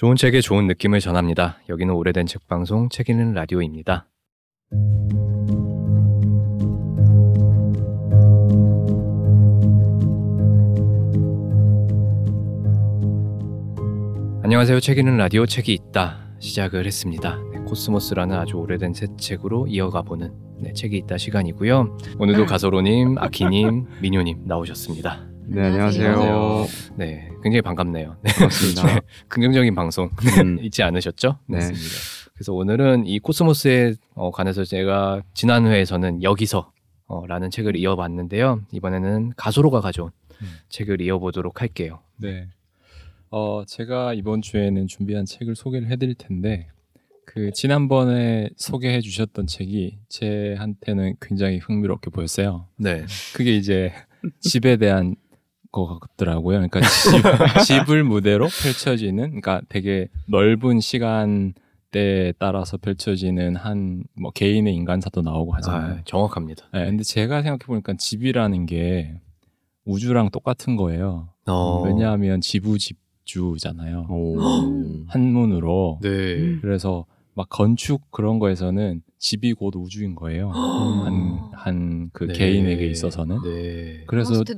좋은 책에 좋은 느낌을 전합니다. 여기는 오래된 책 방송 책 읽는 라디오입니다. 안녕하세요. 책 읽는 라디오 책이 있다 시작을 했습니다. 네, 코스모스라는 아주 오래된 새 책으로 이어가 보는 네, 책이 있다 시간이고요. 오늘도 가소로님, 아키님, 민효님 나오셨습니다. 네, 안녕하세요. 안녕하세요. 네, 굉장히 반갑네요. 네, 반갑습니다. 네, 긍정적인 방송 음, 잊지 않으셨죠? 네. 맞습니다. 그래서 오늘은 이 코스모스에 어, 관해서 제가 지난 회에서는 여기서 어, 라는 책을 이어봤는데요. 이번에는 가소로가 가져온 음. 책을 이어보도록 할게요. 네. 어, 제가 이번 주에는 준비한 책을 소개를 해드릴 텐데, 그, 지난번에 소개해 주셨던 책이 제한테는 굉장히 흥미롭게 보였어요. 네. 그게 이제 집에 대한 것 같더라고요. 그러니까 집, 집을 무대로 펼쳐지는, 그러니까 되게 넓은 시간대에 따라서 펼쳐지는 한, 뭐, 개인의 인간사도 나오고 하잖아요. 아, 정확합니다. 네, 근데 제가 생각해 보니까 집이라는 게 우주랑 똑같은 거예요. 어, 왜냐하면 지부집주잖아요. 오. 한문으로. 네. 그래서 막 건축 그런 거에서는 집이 곧 우주인 거예요. 한한그 네. 개인에게 있어서는. 네. 그래서.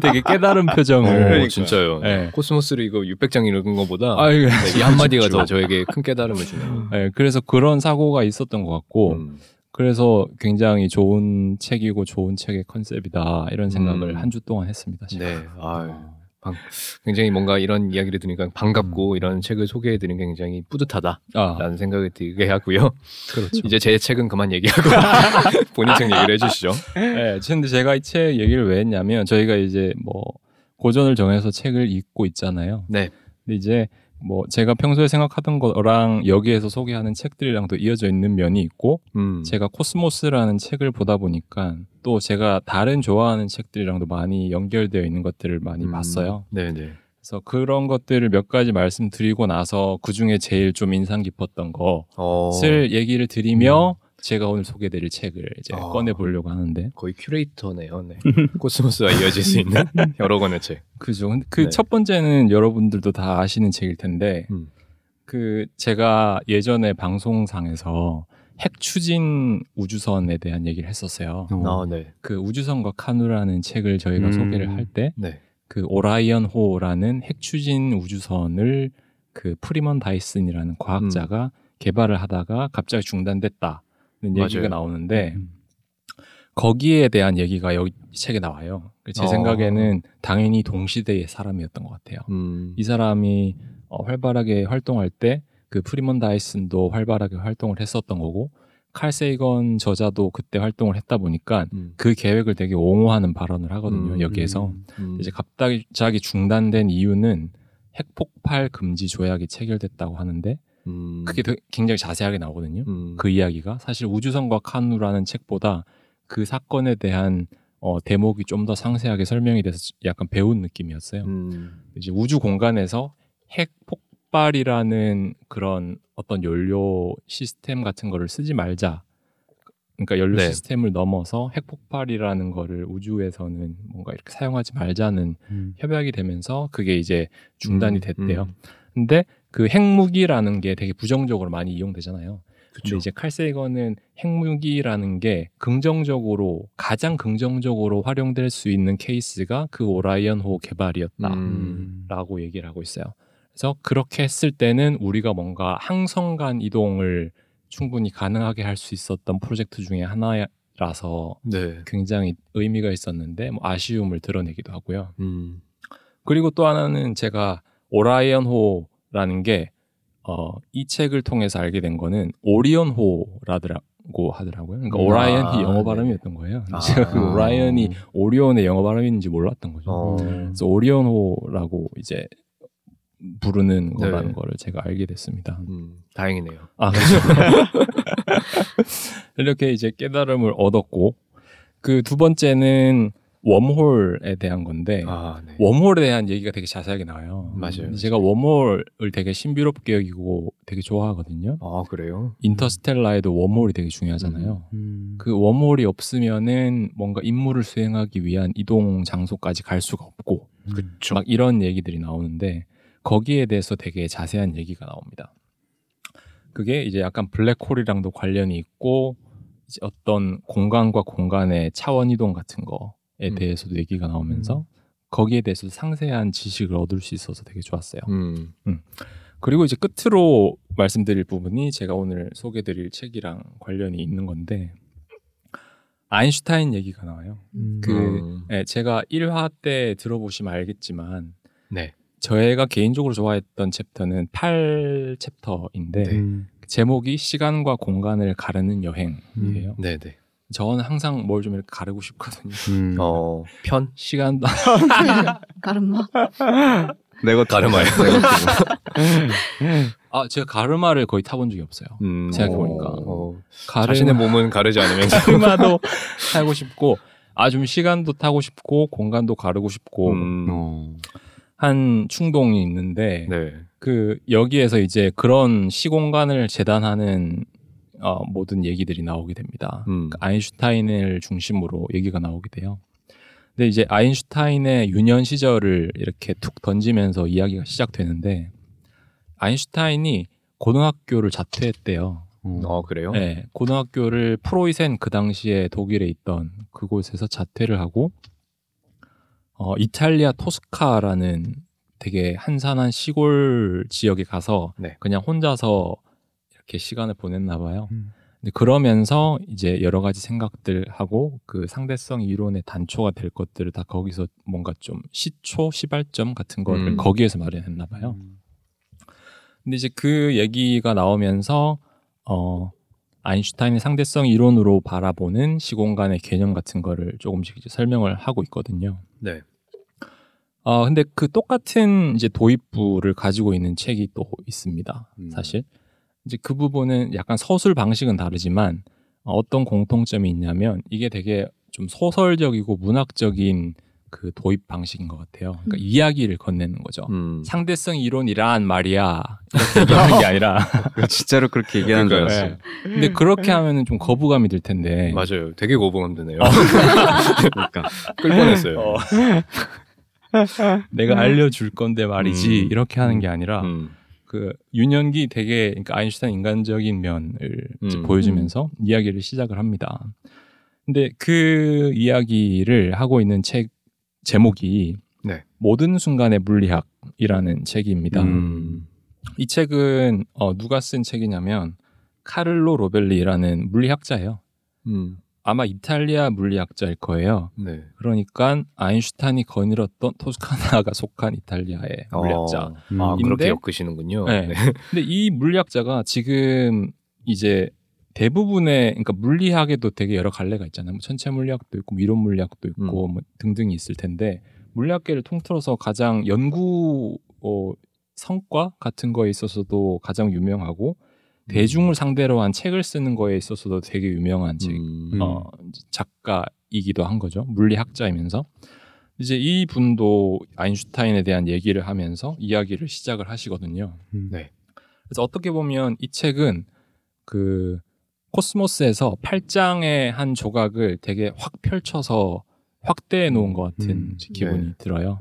되게 깨달은 표정을. 어, 진짜요. 네. 코스모스를 이거 600장 읽은 것보다 아, 네, 이 한마디가 더 저에게 큰 깨달음을 주네요. 네, 그래서 그런 사고가 있었던 것 같고, 음. 그래서 굉장히 좋은 책이고 좋은 책의 컨셉이다 이런 생각을 음. 한주 동안 했습니다. 제가. 네. 아, 굉장히 뭔가 이런 이야기를 들으니까 반갑고 이런 책을 소개해드리는 게 굉장히 뿌듯하다라는 아, 생각이 들게 하고요. 그렇죠. 이제 제 책은 그만 얘기하고 본인 책 얘기를 해주시죠. 네, 근데 제가 이 책 얘기를 왜 했냐면 저희가 이제 뭐 고전을 정해서 책을 읽고 있잖아요. 네. 근데 이제 뭐 제가 평소에 생각하던 거랑 여기에서 소개하는 책들이랑도 이어져 있는 면이 있고 음. 제가 코스모스라는 책을 보다 보니까 또 제가 다른 좋아하는 책들이랑도 많이 연결되어 있는 것들을 많이 음. 봤어요. 네네. 그래서 그런 것들을 몇 가지 말씀드리고 나서 그 중에 제일 좀 인상 깊었던 어. 것을 얘기를 드리며 제가 오늘 소개드릴 책을 이제 어. 꺼내 보려고 하는데 거의 큐레이터네요. 네. 코스모스와 이어질 수 있는 여러 권의 책. 그죠. 그 네. 첫 번째는 여러분들도 다 아시는 책일 텐데 음. 그 제가 예전에 방송상에서 핵 추진 우주선에 대한 얘기를 했었어요. 아, 네. 그 우주선과 카누라는 책을 저희가 음. 소개를 할때 네. 그 오라이언 호라는 핵 추진 우주선을 그 프리먼 다이슨이라는 과학자가 개발을 하다가 갑자기 중단됐다는 얘기가 맞아요. 나오는데 거기에 대한 얘기가 여기 이 책에 나와요. 제 어. 생각에는 당연히 동시대의 사람이었던 것 같아요. 음. 이 사람이 어, 활발하게 활동할 때 그 프리먼 다이슨도 활발하게 활동을 했었던 거고 칼 세이건 저자도 그때 활동을 했다 보니까 음. 그 계획을 되게 옹호하는 발언을 하거든요. 음, 여기에서 음. 이제 갑자기 중단된 이유는 핵 폭발 금지 조약이 체결됐다고 하는데 음. 그게 되게 굉장히 자세하게 나오거든요. 음. 그 이야기가 사실 우주선과 카누라는 책보다 그 사건에 대한 어, 대목이 좀 더 상세하게 설명이 돼서 약간 배운 느낌이었어요. 음. 이제 우주 공간에서 핵 폭발이라는 그런 어떤 연료 시스템 같은 거를 쓰지 말자. 그러니까 연료 네. 시스템을 넘어서 핵 폭발이라는 거를 우주에서는 뭔가 이렇게 사용하지 말자는 음. 협약이 되면서 그게 이제 중단이 음, 됐대요. 음. 근데 그 핵무기라는 게 되게 부정적으로 많이 이용되잖아요. 근데 그쵸. 이제 칼세이건은 핵무기라는 게 긍정적으로 가장 긍정적으로 활용될 수 있는 케이스가 그 오라이언호 개발이었다. 음. 라고 얘기를 하고 있어요. 그래서 그렇게 했을 때는 우리가 뭔가 항성 간 이동을 충분히 가능하게 할 수 있었던 프로젝트 중에 하나라서 네. 굉장히 의미가 있었는데 뭐 아쉬움을 드러내기도 하고요. 음. 그리고 또 하나는 제가 오라이언호 라는 게 어, 이 책을 통해서 알게 된 거는 오리온호라고 하더라고요. 그러니까 음, 오라이언이 아, 영어 네. 발음이었던 거예요. 아. 제가 그 오라이언이 오리온의 영어 발음인지 몰랐던 거죠. 어. 그래서 오리온호라고 이제 부르는 네. 거라는 거를 제가 알게 됐습니다. 음. 다행이네요. 아, 그렇죠. 이렇게 이제 깨달음을 얻었고 그 두 번째는 웜홀에 대한 건데 아, 네. 웜홀에 대한 얘기가 되게 자세하게 나와요. 맞아요. 제가 웜홀을 되게 신비롭게 여기고 되게 좋아하거든요. 아, 그래요? 인터스텔라에도 웜홀이 되게 중요하잖아요. 음. 그 웜홀이 없으면은 뭔가 임무를 수행하기 위한 이동 장소까지 갈 수가 없고 그쵸. 막 이런 얘기들이 나오는데 거기에 대해서 되게 자세한 얘기가 나옵니다. 그게 이제 약간 블랙홀이랑도 관련이 있고 어떤 공간과 공간의 차원 이동 같은 거에 음. 대해서도 얘기가 나오면서 거기에 대해서 상세한 지식을 얻을 수 있어서 되게 좋았어요. 음. 그리고 이제 끝으로 말씀드릴 부분이 제가 오늘 소개드릴 책이랑 관련이 있는 건데 아인슈타인 얘기가 나와요. 그 음. 예, 제가 1화 때 들어보시면 알겠지만 네. 저희가 개인적으로 좋아했던 챕터는 8 챕터인데 네. 음. 제목이 시간과 공간을 가르는 여행이에요. 네, 네. 저는 항상 뭘 좀 이렇게 가르고 싶거든요. 음. 어, 편 시간도 가르마. 내가 가르마요. 아 제가 가르마를 거의 타본 적이 없어요. 음. 생각해보니까. 어, 가르마, 자신의 몸은 가르지 않으면 가르마도 타고 싶고 아 좀 시간도 타고 싶고 공간도 가르고 싶고 음. 어. 한 충동이 있는데 네. 그 여기에서 이제 그런 시공간을 재단하는 어, 모든 얘기들이 나오게 됩니다. 음. 그 아인슈타인을 중심으로 얘기가 나오게 돼요. 근데 이제 아인슈타인의 유년 시절을 이렇게 툭 던지면서 이야기가 시작되는데 아인슈타인이 고등학교를 자퇴했대요. 어. 어, 그래요? 네, 고등학교를 프로이센 그 당시에 독일에 있던 그곳에서 자퇴를 하고 어, 이탈리아 토스카라는 되게 한산한 시골 지역에 가서 네. 그냥 혼자서 이렇게 시간을 보냈나 봐요. 음. 근데 그러면서 이제 여러 가지 생각들 하고 그 상대성 이론의 단초가 될 것들을 다 거기서 뭔가 좀 시초 시발점 같은 거를 음. 거기에서 마련했나 봐요. 근데 이제 그 얘기가 나오면서 어 아인슈타인의 상대성 이론으로 바라보는 시공간의 개념 같은 거를 조금씩 이제 설명을 하고 있거든요. 네. 어 근데 그 똑같은 이제 도입부를 가지고 있는 책이 또 있습니다. 음. 사실 이제 그 부분은 약간 서술 방식은 다르지만 어, 어떤 공통점이 있냐면 이게 되게 좀 소설적이고 문학적인 그 도입 방식인 것 같아요. 그러니까 음. 이야기를 건네는 거죠. 음. 상대성 이론이란 말이야 이렇게 얘기하는 게 아니라 진짜로 그렇게 얘기하는 줄 그러니까요. 알았어. 네. 근데 그렇게 하면은 좀 거부감이 들 텐데 맞아요. 되게 고부감 드네요. 그러니까 끌 뻔했어요. 어. 내가 알려줄 건데 말이지 음. 이렇게 하는 게 아니라 음. 그 유년기 되게 그러니까 아인슈타인 인간적인 면을 음. 보여주면서 이야기를 시작을 합니다. 근데 그 이야기를 하고 있는 책 제목이 네. 모든 순간의 물리학이라는 책입니다. 음. 이 책은 어, 누가 쓴 책이냐면 카를로 로벨리라는 물리학자예요. 음. 아마 이탈리아 물리학자일 거예요. 네. 그러니까 아인슈타인이 거닐었던 토스카나가 속한 이탈리아의 물리학자. 어. 음. 아, 그렇게 엮으시는군요. 네. 근데 이 물리학자가 지금 이제 대부분의 그러니까 물리학에도 되게 여러 갈래가 있잖아요. 뭐 천체 물리학도 있고 뭐 이론 물리학도 있고 뭐 등등이 있을 텐데 물리학계를 통틀어서 가장 연구 어, 성과 같은 거에 있어서도 가장 유명하고 대중을 상대로 한 책을 쓰는 거에 있어서도 되게 유명한 책 음. 어, 작가이기도 한 거죠. 물리학자이면서 이제 이 분도 아인슈타인에 대한 얘기를 하면서 이야기를 시작을 하시거든요. 음. 네. 그래서 어떻게 보면 이 책은 그 코스모스에서 8장의 한 조각을 되게 확 펼쳐서 확대해 놓은 것 같은 음, 기분이 네. 들어요.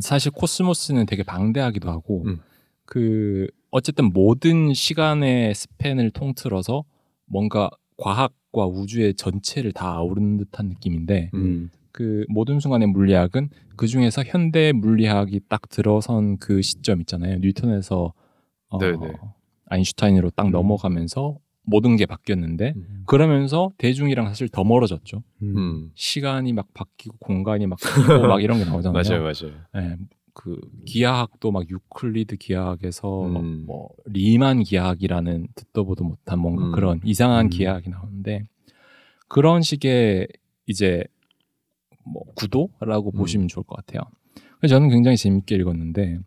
사실 코스모스는 되게 방대하기도 하고 음. 그 어쨌든 모든 시간의 스팬을 통틀어서 뭔가 과학과 우주의 전체를 다 아우르는 듯한 느낌인데 음. 그 모든 순간의 물리학은 그 중에서 현대 물리학이 딱 들어선 그 시점 있잖아요. 뉴턴에서 어, 네네. 아인슈타인으로 딱 음. 넘어가면서 모든 게 바뀌었는데 음. 그러면서 대중이랑 사실 더 멀어졌죠. 음. 음. 시간이 막 바뀌고 공간이 막 바뀌고 막 이런 게 나오잖아요. 맞아요, 맞아요. 예, 그 기하학도 막 유클리드 기하학에서 음. 뭐 리만 기하학이라는 듣도 보도 못한 뭔가 음. 그런 이상한 음. 기하학이 나오는데 그런 식의 이제 뭐 구도라고 음. 보시면 좋을 것 같아요. 그래서 저는 굉장히 재밌게 읽었는데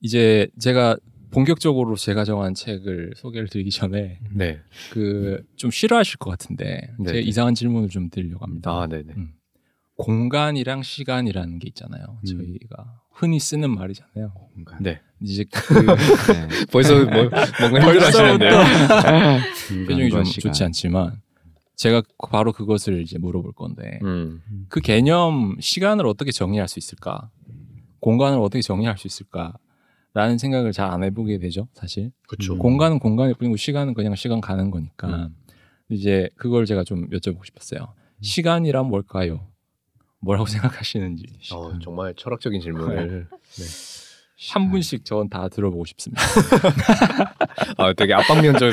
이제 제가 본격적으로 제가 정한 책을 소개를 드리기 전에 네. 그좀 싫어하실 것 같은데 네, 제가 네. 이상한 질문을 좀 드리려고 합니다. 아, 네네. 음. 공간이랑 시간이라는 게 있잖아요. 음. 저희가 흔히 쓰는 말이잖아요. 공간. 네. 이제 그 네. 벌써 뭐, 뭔가 힘들어하시는데요. 표정이 좀 시간. 좋지 않지만 제가 바로 그것을 이제 물어볼 건데 음. 그 개념 시간을 어떻게 정의할 수 있을까? 공간을 어떻게 정의할 수 있을까? 라는 생각을 잘 안 해보게 되죠, 사실. 그렇죠. 음. 공간은 공간일 뿐이고 시간은 그냥 시간 가는 거니까. 이제 그걸 제가 좀 여쭤보고 싶었어요. 시간이란 뭘까요? 뭐라고 생각하시는지. 어, 정말 철학적인 질문을. 한 분씩 전 다 들어보고 싶습니다. 아, 되게 압박 면접이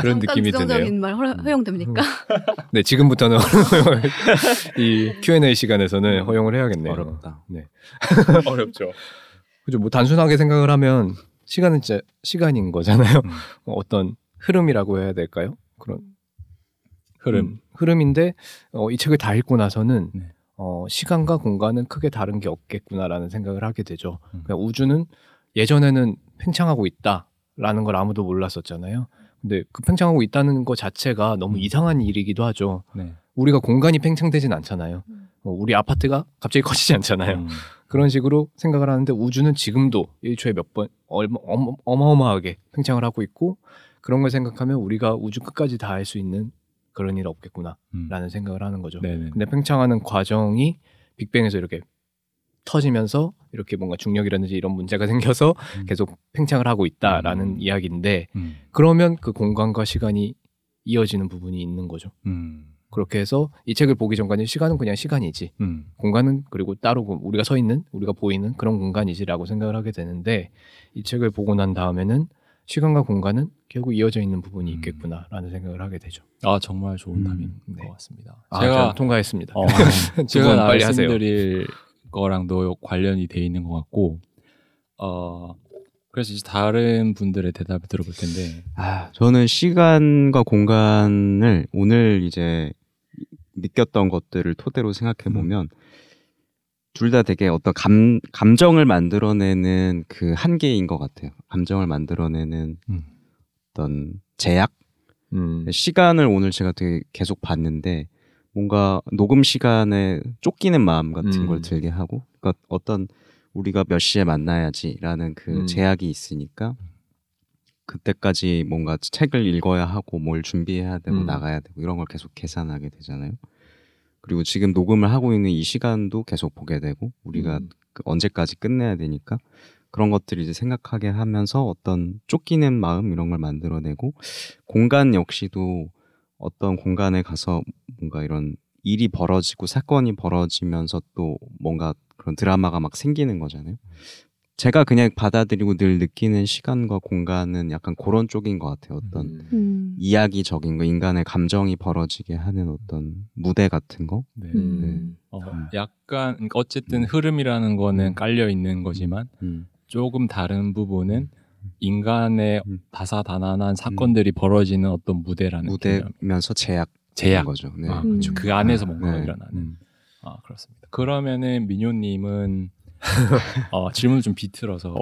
그런 느낌이 드네요. 말 허- 허용 됩니까? 네, 지금부터는 허용을 이 Q&A 시간에서는 허용을 해야겠네요. 어렵다. 어렵죠. 그죠. 뭐 단순하게 생각을 하면 시간은 진짜 시간인 거잖아요. 음. 어, 어떤 흐름이라고 해야 될까요? 그런 흐름. 음, 흐름인데 어, 이 책을 다 읽고 나서는 네. 어, 시간과 공간은 크게 다른 게 없겠구나라는 생각을 하게 되죠. 음. 그냥 우주는 예전에는 팽창하고 있다라는 걸 아무도 몰랐었잖아요. 근데 그 팽창하고 있다는 것 자체가 너무 음. 이상한 일이기도 하죠. 네. 우리가 공간이 팽창되진 않잖아요. 음. 어, 우리 아파트가 갑자기 커지지 않잖아요. 음. 그런 식으로 생각을 하는데 우주는 지금도 1초에 몇번 어마, 어마어마하게 팽창을 하고 있고 그런 걸 생각하면 우리가 우주 끝까지 다 할 수 있는 그런 일 없겠구나라는 음. 생각을 하는 거죠. 네네. 근데 팽창하는 과정이 빅뱅에서 이렇게 터지면서 이렇게 뭔가 중력이라든지 이런 문제가 생겨서 음. 계속 팽창을 하고 있다라는 음. 이야기인데 음. 그러면 그 공간과 시간이 이어지는 부분이 있는 거죠. 음. 그렇게 해서 이 책을 보기 전까지 시간은 그냥 시간이지 음. 공간은 그리고 따로 우리가 서 있는 우리가 보이는 그런 공간이지라고 생각을 하게 되는데 이 책을 보고 난 다음에는 시간과 공간은 결국 이어져 있는 부분이 음. 있겠구나라는 생각을 하게 되죠. 아 정말 좋은 음, 답인 네. 것 같습니다. 아, 제가 통과했습니다. 어, 두 제가 분 빨리 하세요. 말씀드릴 거랑도 관련이 돼 있는 것 같고, 어 그래서 이제 다른 분들의 대답을 들어볼 텐데, 아, 저는 시간과 공간을 오늘 이제 느꼈던 것들을 토대로 생각해 보면 둘 다 되게 어떤 감, 감정을 만들어내는 그 한계인 것 같아요. 감정을 만들어내는 음. 어떤 제약? 음. 시간을 오늘 제가 되게 계속 봤는데 뭔가 녹음 시간에 쫓기는 마음 같은 음. 걸 들게 하고 그러니까 어떤 우리가 몇 시에 만나야지라는 그 음. 제약이 있으니까 그때까지 뭔가 책을 읽어야 하고 뭘 준비해야 되고 음. 나가야 되고 이런 걸 계속 계산하게 되잖아요. 그리고 지금 녹음을 하고 있는 이 시간도 계속 보게 되고 우리가 음. 그 언제까지 끝내야 되니까 그런 것들을 이제 생각하게 하면서 어떤 쫓기는 마음 이런 걸 만들어내고 공간 역시도 어떤 공간에 가서 뭔가 이런 일이 벌어지고 사건이 벌어지면서 또 뭔가 그런 드라마가 막 생기는 거잖아요. 제가 그냥 받아들이고 늘 느끼는 시간과 공간은 약간 그런 쪽인 것 같아요. 어떤 음. 음. 이야기적인 거, 인간의 감정이 벌어지게 하는 어떤 무대 같은 거. 네. 음. 어, 약간 그러니까 어쨌든 흐름이라는 거는 깔려 있는 거지만 음. 조금 다른 부분은 인간의 음. 다사다난한 사건들이 벌어지는 어떤 무대라는. 무대면서 제약 제약. 거죠. 네. 아, 음. 그렇죠. 그 안에서 뭔가 네. 일어나는. 음. 아 그렇습니다. 그러면은 민효님은 어, 질문 좀 비틀어서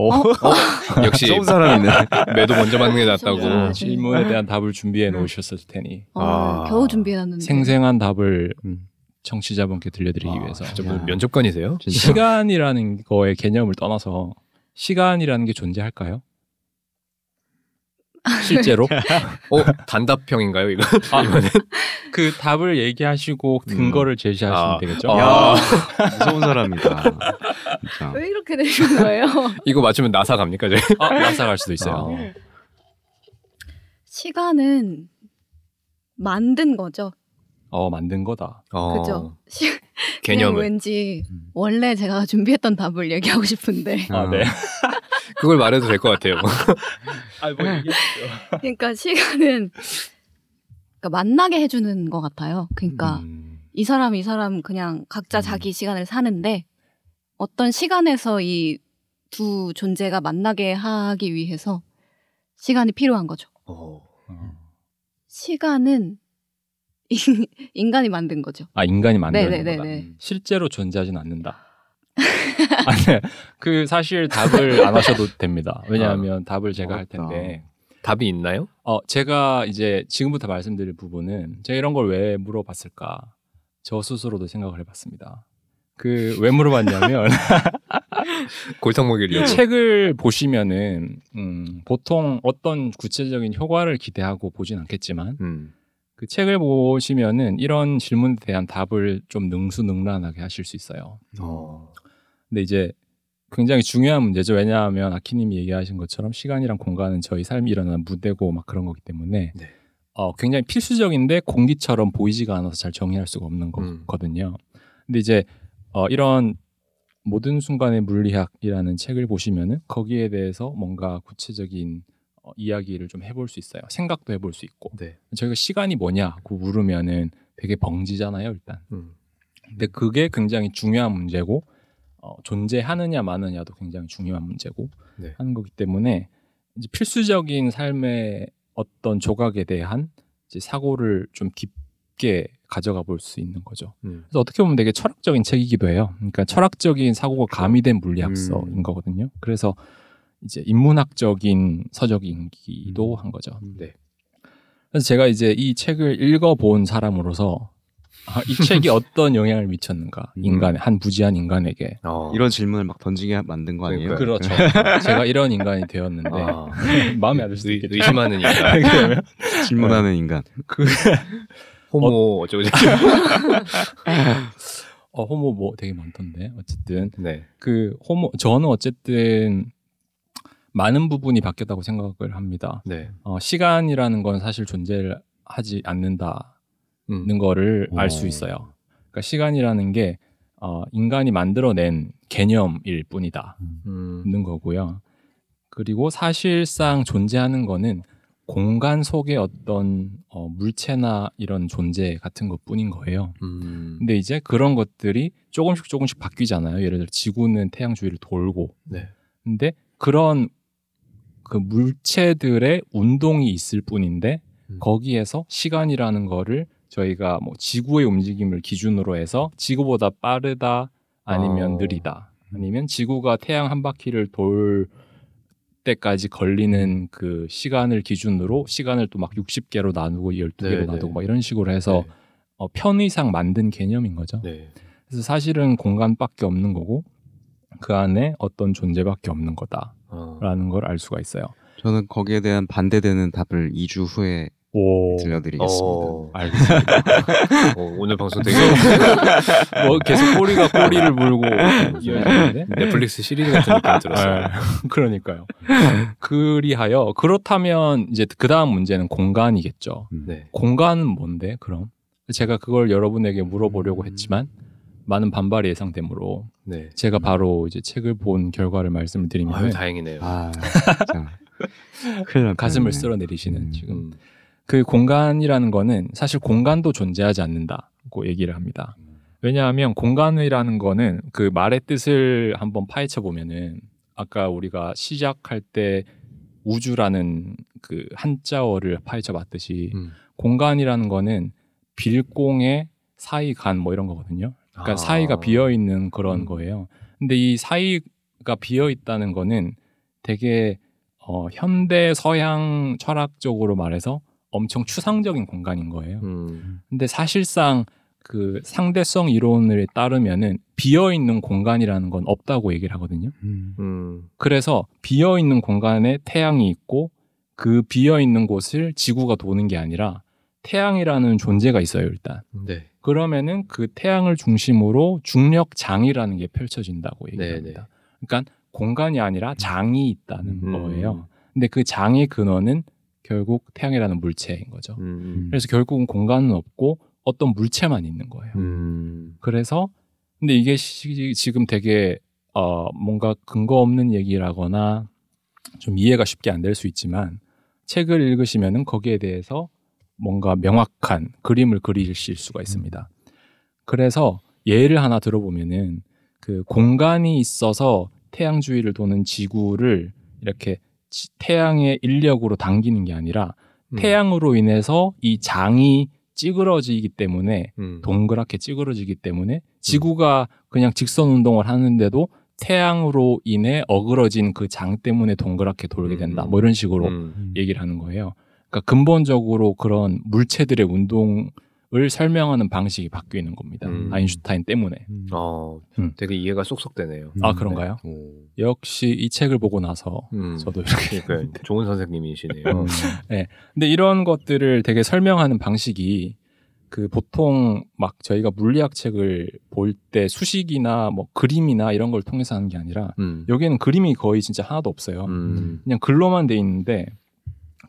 역시 좋은 사람이네. 매도 먼저 받는 게 낫다고. 아, 어, 질문에 대한 답을 준비해 놓으셨을 테니 어, 아. 겨우 준비해놨는데. 생생한 답을 음. 청취자분께 들려드리기 아, 위해서 진짜 야. 무슨 면접관이세요? 진짜. 시간이라는 거의 개념을 떠나서 시간이라는 게 존재할까요? 실제로 어 단답형인가요 이거? 아, 그 답을 얘기하시고 근거를 제시하시면 아. 되겠죠. 아. 무서운 사람이다. 진짜. 왜 이렇게 되신 거예요? 이거 맞추면 나사 갑니까 저희? 아, 나사 갈 수도 있어요. 아. 시간은 만든 거죠. 어 만든 거다. 어, 그죠? 시, 그냥 개념을 왠지 음. 원래 제가 준비했던 답을 얘기하고 싶은데. 아, 네. 그걸 말해도 될 것 같아요. 아뭐 이게 그러니까 시간은 그러니까 만나게 해주는 것 같아요. 그러니까 음, 이 사람 이 사람 그냥 각자 음. 자기 시간을 사는데 어떤 시간에서 이 두 존재가 만나게 하기 위해서 시간이 필요한 거죠. 어. 어. 시간은 인- 인간이 만든 거죠. 아 인간이 만드는 네네네네. 거다. 음. 실제로 존재하진 않는다. 아니, 그 사실 답을 안 하셔도 됩니다. 왜냐하면 답을 제가 할 어렵다. 텐데, 답이 있나요? 어 제가 이제 지금부터 말씀드릴 부분은 제가 이런 걸 왜 물어봤을까? 저 스스로도 생각을 해봤습니다. 그 왜 물어봤냐면 골탕먹이려. 이 책을 보시면은 음, 보통 어떤 구체적인 효과를 기대하고 보진 않겠지만 음. 그 책을 보시면은 이런 질문에 대한 답을 좀 능수능란하게 하실 수 있어요. 어. 근데 이제 굉장히 중요한 문제죠. 왜냐하면 아키님이 얘기하신 것처럼 시간이랑 공간은 저희 삶이 일어나는 무대고 막 그런 거기 때문에 네. 어, 굉장히 필수적인데 공기처럼 보이지가 않아서 잘 정의할 수가 없는 음. 거거든요. 근데 이제 어, 이런 모든 순간의 물리학이라는 책을 보시면은 거기에 대해서 뭔가 구체적인 어, 이야기를 좀 해볼 수 있어요. 생각도 해볼 수 있고 네. 저희가 시간이 뭐냐고 물으면은 되게 벙지잖아요, 일단. 음. 근데 그게 굉장히 중요한 문제고 어, 존재하느냐 마느냐도 굉장히 중요한 문제고 네. 하는 거기 때문에 이제 필수적인 삶의 어떤 조각에 대한 이제 사고를 좀 깊게 가져가 볼 수 있는 거죠. 음. 그래서 어떻게 보면 되게 철학적인 책이기도 해요. 그러니까 철학적인 사고가 가미된 물리학서인 음. 거거든요. 그래서 이제 인문학적인 서적이기도 한 거죠. 네. 그래서 제가 이제 이 책을 읽어본 사람으로서 아, 이 책이 어떤 영향을 미쳤는가 음. 인간의 한 부지한 인간에게 어. 이런 질문을 막 던지게 만든 거 아니에요? 그렇죠. 제가 이런 인간이 되었는데 아. 마음에 안 들 수도 의, 있겠죠. 의심하는 인간. 질문하는 인간. 호모 어쩌고 어, 호모 뭐 되게 많던데 어쨌든 네. 그 호모 저는 어쨌든 많은 부분이 바뀌었다고 생각을 합니다. 네. 어, 시간이라는 건 사실 존재를 하지 않는다는 음. 거를 알수 오. 있어요. 그러니까 시간이라는 게 어, 인간이 만들어낸 개념일 뿐이다. 음. 있는 거고요. 그리고 사실상 존재하는 거는 공간 속의 어떤 어, 물체나 이런 존재 같은 것 뿐인 거예요. 음. 근데 이제 그런 것들이 조금씩 조금씩 바뀌잖아요. 예를 들어 지구는 태양 주위를 돌고, 네. 근데 그런 그 물체들의 운동이 있을 뿐인데 음. 거기에서 시간이라는 거를 저희가 뭐 지구의 움직임을 기준으로 해서 지구보다 빠르다 아니면 어. 느리다 아니면 지구가 태양 한 바퀴를 돌 때까지 걸리는 그 시간을 기준으로 시간을 또 막 60개로 나누고 12개로 네, 나누고 네. 막 이런 식으로 해서 네. 어, 편의상 만든 개념인 거죠. 네. 그래서 사실은 공간밖에 없는 거고 그 안에 어떤 존재밖에 없는 거다라는 어. 걸알 수가 있어요. 저는 거기에 대한 반대되는 답을 2주 후에 오, 들려드리겠습니다. 어. 알겠습니다. 어, 오늘 방송 되게 뭐 계속 꼬리가 꼬리를 물고 이어지는데 넷플릭스 시리즈 같은 느낌이 들었어요. 아, 그러니까요. 그리하여 그렇다면 이제 그 다음 문제는 공간이겠죠. 음. 네. 공간은 뭔데? 그럼 제가 그걸 여러분에게 물어보려고 했지만 많은 반발이 예상되므로 네. 제가 바로 이제 책을 본 결과를 말씀을 드리면 아유 다행이네요. 아, 날 가슴을. 쓸어내리시는 음. 지금 음. 그 공간이라는 거는 사실 공간도 존재하지 않는다고 얘기를 합니다. 왜냐하면 공간이라는 거는 그 말의 뜻을 한번 파헤쳐 보면은 아까 우리가 시작할 때 우주라는 그 한자어를 파헤쳐 봤듯이 음. 공간이라는 거는 빌공의 사이 간 뭐 이런 거거든요. 그러니까 아. 사이가 비어 있는 그런 음. 거예요. 근데 이 사이가 비어 있다는 거는 되게 어, 현대 서양 철학적으로 말해서 엄청 추상적인 공간인 거예요. 음. 근데 사실상 그 상대성 이론을 따르면은 비어 있는 공간이라는 건 없다고 얘기를 하거든요. 음. 음. 그래서 비어 있는 공간에 태양이 있고 그 비어 있는 곳을 지구가 도는 게 아니라 태양이라는 존재가 있어요, 일단. 네. 그러면은 그 태양을 중심으로 중력 장이라는 게 펼쳐진다고 얘기를 네, 합니다. 그러니까 공간이 아니라 장이 있다는 음. 거예요. 근데 그 장의 근원은 결국 태양이라는 물체인 거죠. 음. 그래서 결국은 공간은 없고 어떤 물체만 있는 거예요. 음. 그래서 근데 이게 시- 지금 되게 어 뭔가 근거 없는 얘기라거나 좀 이해가 쉽게 안 될 수 있지만 책을 읽으시면은 거기에 대해서 뭔가 명확한 그림을 그리실 수가 있습니다. 그래서 예를 하나 들어보면은 그 공간이 있어서 태양 주위를 도는 지구를 이렇게 지- 태양의 인력으로 당기는 게 아니라 음. 태양으로 인해서 이 장이 찌그러지기 때문에 음. 동그랗게 찌그러지기 때문에 지구가 그냥 직선 운동을 하는데도 태양으로 인해 어그러진 그 장 때문에 동그랗게 돌게 된다. 음. 뭐 이런 식으로 음. 얘기를 하는 거예요. 그러니까 근본적으로 그런 물체들의 운동 을 설명하는 방식이 바뀌는 겁니다. 음. 아인슈타인 때문에. 어, 음. 되게 이해가 쏙쏙 되네요. 아 그런가요? 오. 역시 이 책을 보고 나서 음. 저도 이렇게 그러니까 좋은 선생님이시네요. 음. 근데 이런 것들을 되게 설명하는 방식이 그 보통 막 저희가 물리학 책을 볼 때 수식이나 뭐 그림이나 이런 걸 통해서 하는 게 아니라 음. 여기에는 그림이 거의 진짜 하나도 없어요. 음. 그냥 글로만 돼 있는데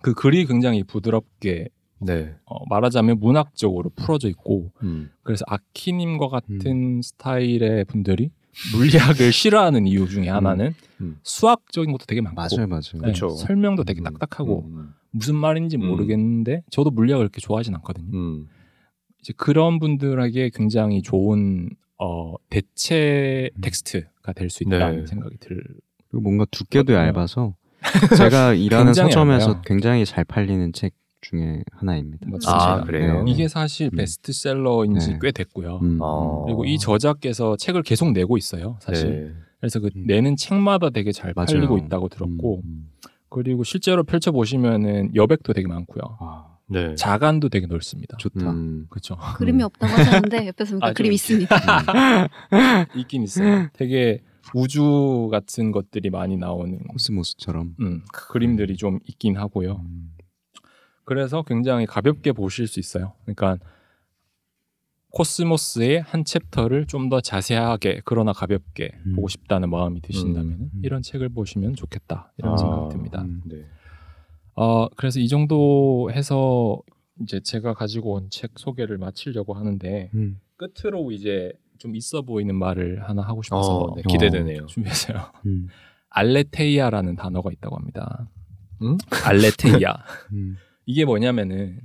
그 글이 굉장히 부드럽게 네. 어, 말하자면 문학적으로 풀어져 있고 음. 그래서 아키님과 같은 스타일의 분들이 물리학을 싫어하는 이유 중에 하나는 음. 수학적인 것도 되게 많고 맞아요, 맞아요. 네, 그쵸. 설명도 되게 음. 딱딱하고 음. 무슨 말인지 음. 모르겠는데 저도 물리학을 그렇게 좋아하진 않거든요. 음. 이제 그런 분들에게 굉장히 좋은 어, 대체 텍스트가 될 수 있다는 네. 생각이 들. 그리고 뭔가 두께도 어, 얇아서 제가 일하는 서점에서 얇아요. 굉장히 잘 팔리는 책 중에 하나입니다. 아, 그래요? 네. 이게 사실 음. 베스트셀러인지 네. 꽤 됐고요. 음, 어. 그리고 이 저자께서 책을 계속 내고 있어요, 사실. 네. 그래서 그 음. 내는 책마다 되게 잘 맞아요. 팔리고 있다고 들었고, 음, 음. 그리고 실제로 펼쳐 보시면은 여백도 되게 많고요. 아, 네. 자간도 되게 넓습니다. 좋다. 음. 그렇죠. 그림이 없다고 하셨는데 옆에서 보니까 아, 그림 좀 있습니다. 있긴 있어요. 되게 우주 같은 것들이 많이 나오는 코스모스처럼. 음, 그림들이 좀 있긴 하고요. 음. 그래서 굉장히 가볍게 보실 수 있어요. 그러니까 코스모스의 한 챕터를 좀 더 자세하게 그러나 가볍게 음. 보고 싶다는 마음이 드신다면 음. 이런 책을 보시면 좋겠다 이런 아, 생각이 듭니다. 음. 네. 어, 그래서 이 정도 해서 이제 제가 가지고 온 책 소개를 마치려고 하는데 음. 끝으로 이제 좀 있어 보이는 말을 하나 하고 싶어서 어, 네. 기대되네요. 준비했어요. 음. 알레테이아라는 단어가 있다고 합니다. 음? 알레테이아. 음. 이게 뭐냐면은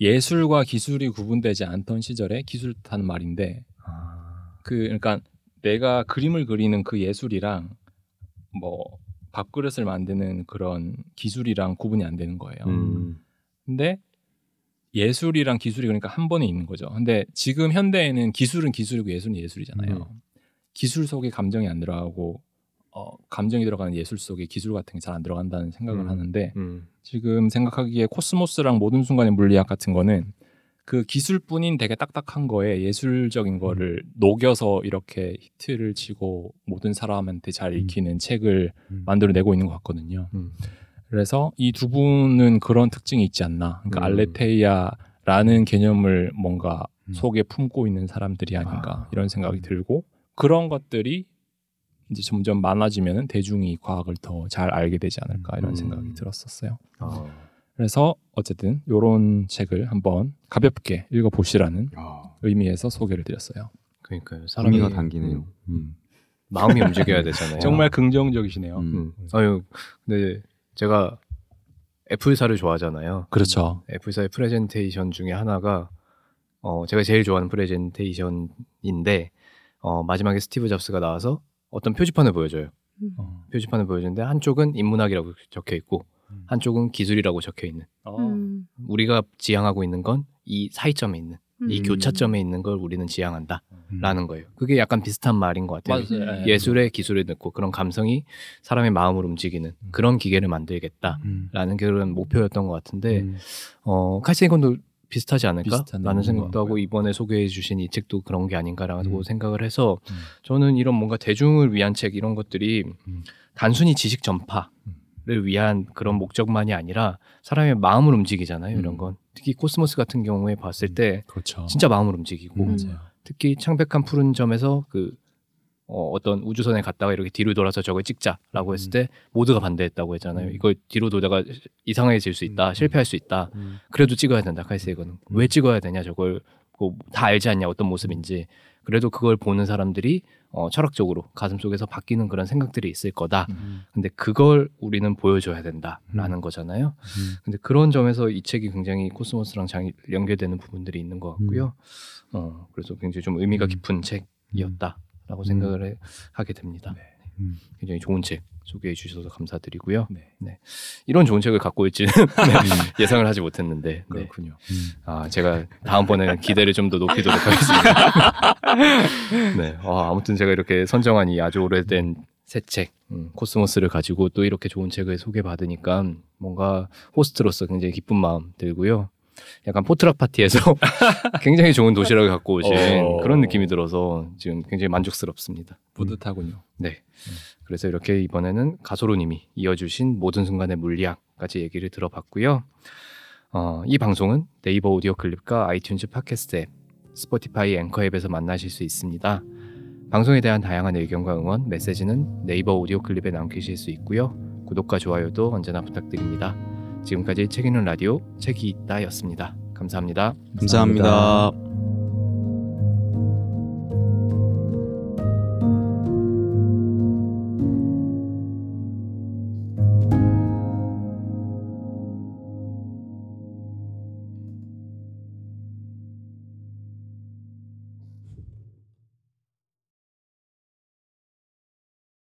예술과 기술이 구분되지 않던 시절에 기술 뜻하는 말인데 아. 그 그러니까 내가 그림을 그리는 그 예술이랑 뭐 밥그릇을 만드는 그런 기술이랑 구분이 안 되는 거예요. 음. 근데 예술이랑 기술이 그러니까 한 번에 있는 거죠. 근데 지금 현대에는 기술은 기술이고 예술은 예술이잖아요. 음. 기술 속에 감정이 안 들어가고 어, 감정이 들어가는 예술 속에 기술 같은 게 잘 안 들어간다는 생각을 음. 하는데 음. 지금 생각하기에 코스모스랑 모든 순간의 물리학 같은 거는 그 기술뿐인 되게 딱딱한 거에 예술적인 거를 녹여서 이렇게 히트를 치고 모든 사람한테 잘 읽히는 책을 음. 만들어내고 있는 것 같거든요. 음. 그래서 이 두 분은 그런 특징이 있지 않나. 그러니까 음. 알레테이아라는 개념을 뭔가 음. 속에 품고 있는 사람들이 아닌가 아. 이런 생각이 들고 그런 것들이 이제 점점 많아지면 대중이 과학을 더 잘 알게 되지 않을까 이런 음. 생각이 들었었어요. 아. 그래서 어쨌든 이런 책을 한번 가볍게 읽어보시라는 아, 의미에서 소개를 드렸어요. 그러니까요. 사람이 의미가 담기네요. 음. 음. 마음이 움직여야 되잖아요. 정말 긍정적이시네요. 음. 음. 아유, 근데 제가 애플사를 좋아하잖아요. 그렇죠. 애플사의 프레젠테이션 중에 하나가 어, 제가 제일 좋아하는 프레젠테이션인데 어, 마지막에 스티브 잡스가 나와서 어떤 표지판을 보여줘요. 어. 표지판을 보여주는데 한쪽은 인문학이라고 적혀 있고 음. 한쪽은 기술이라고 적혀 있는. 어. 음. 우리가 지향하고 있는 건 이 사이점에 있는 이 음. 교차점에 있는 걸 우리는 지향한다라는 음. 거예요. 그게 약간 비슷한 말인 것 같아요. 맞아요. 예술에 기술을 넣고 그런 감성이 사람의 마음을 움직이는 그런 기계를 만들겠다라는 음. 그런 목표였던 것 같은데 음. 어 칼세이건도 비슷하지 않을까라는 생각도 것 하고. 이번에 소개해 주신 이 책도 그런 게 아닌가라고 음. 생각을 해서 음. 저는 이런 뭔가 대중을 위한 책 이런 것들이 음. 단순히 지식 전파를 위한 그런 목적만이 아니라 사람의 마음을 움직이잖아요 이런 음. 건 특히 코스모스 같은 경우에 봤을 때 그렇죠. 진짜 마음을 움직이고 음. 특히 창백한 푸른 점에서 그 어, 어떤 우주선에 갔다가 이렇게 뒤로 돌아서 저걸 찍자라고 했을 음. 때 모두가 반대했다고 했잖아요. 음. 이걸 뒤로 돌다가 이상해질 수 있다, 음. 실패할 수 있다. 음. 그래도 찍어야 된다, 칼세이거는. 왜 찍어야 되냐, 저걸 뭐다 알지 않냐, 어떤 모습인지. 그래도 그걸 보는 사람들이 어, 철학적으로 가슴 속에서 바뀌는 그런 생각들이 있을 거다. 음. 근데 그걸 우리는 보여줘야 된다라는 거잖아요. 음. 근데 그런 점에서 이 책이 굉장히 코스모스랑 잘 연결되는 부분들이 있는 것 같고요. 어, 그래서 굉장히 좀 의미가 음. 깊은 책이었다 라고 생각을 해- 하게 됩니다. 네. 음. 굉장히 좋은 책 소개해 주셔서 감사드리고요. 네. 이런 좋은 책을 갖고 올지는 네, 예상을 하지 못했는데, 네. 그렇군요. 음. 아 제가 다음번에는 기대를 좀 더 높이도록 하겠습니다. 네, 아, 아무튼 제가 이렇게 선정한 이 아주 오래된 새 책, 음, 코스모스를 가지고 또 이렇게 좋은 책을 소개받으니까 뭔가 호스트로서 굉장히 기쁜 마음 들고요. 약간 potluck 파티에서 굉장히 좋은 도시락을 갖고 오신 어... 그런 느낌이 들어서 지금 굉장히 만족스럽습니다. 뿌듯하군요. 음. 네. 그래서 이렇게 이번에는 가소로님이 이어주신 모든 순간의 물리학까지 얘기를 들어봤고요. 어, 이 방송은 네이버 오디오 클립과 아이튠즈 팟캐스트 앱, 스포티파이 앵커 앱에서 만나실 수 있습니다. 방송에 대한 다양한 의견과 응원, 메시지는 네이버 오디오 클립에 남기실 수 있고요. 구독과 좋아요도 언제나 부탁드립니다. 지금까지 책있는 라디오 책이 있다였습니다. 감사합니다. 감사합니다. 감사합니다.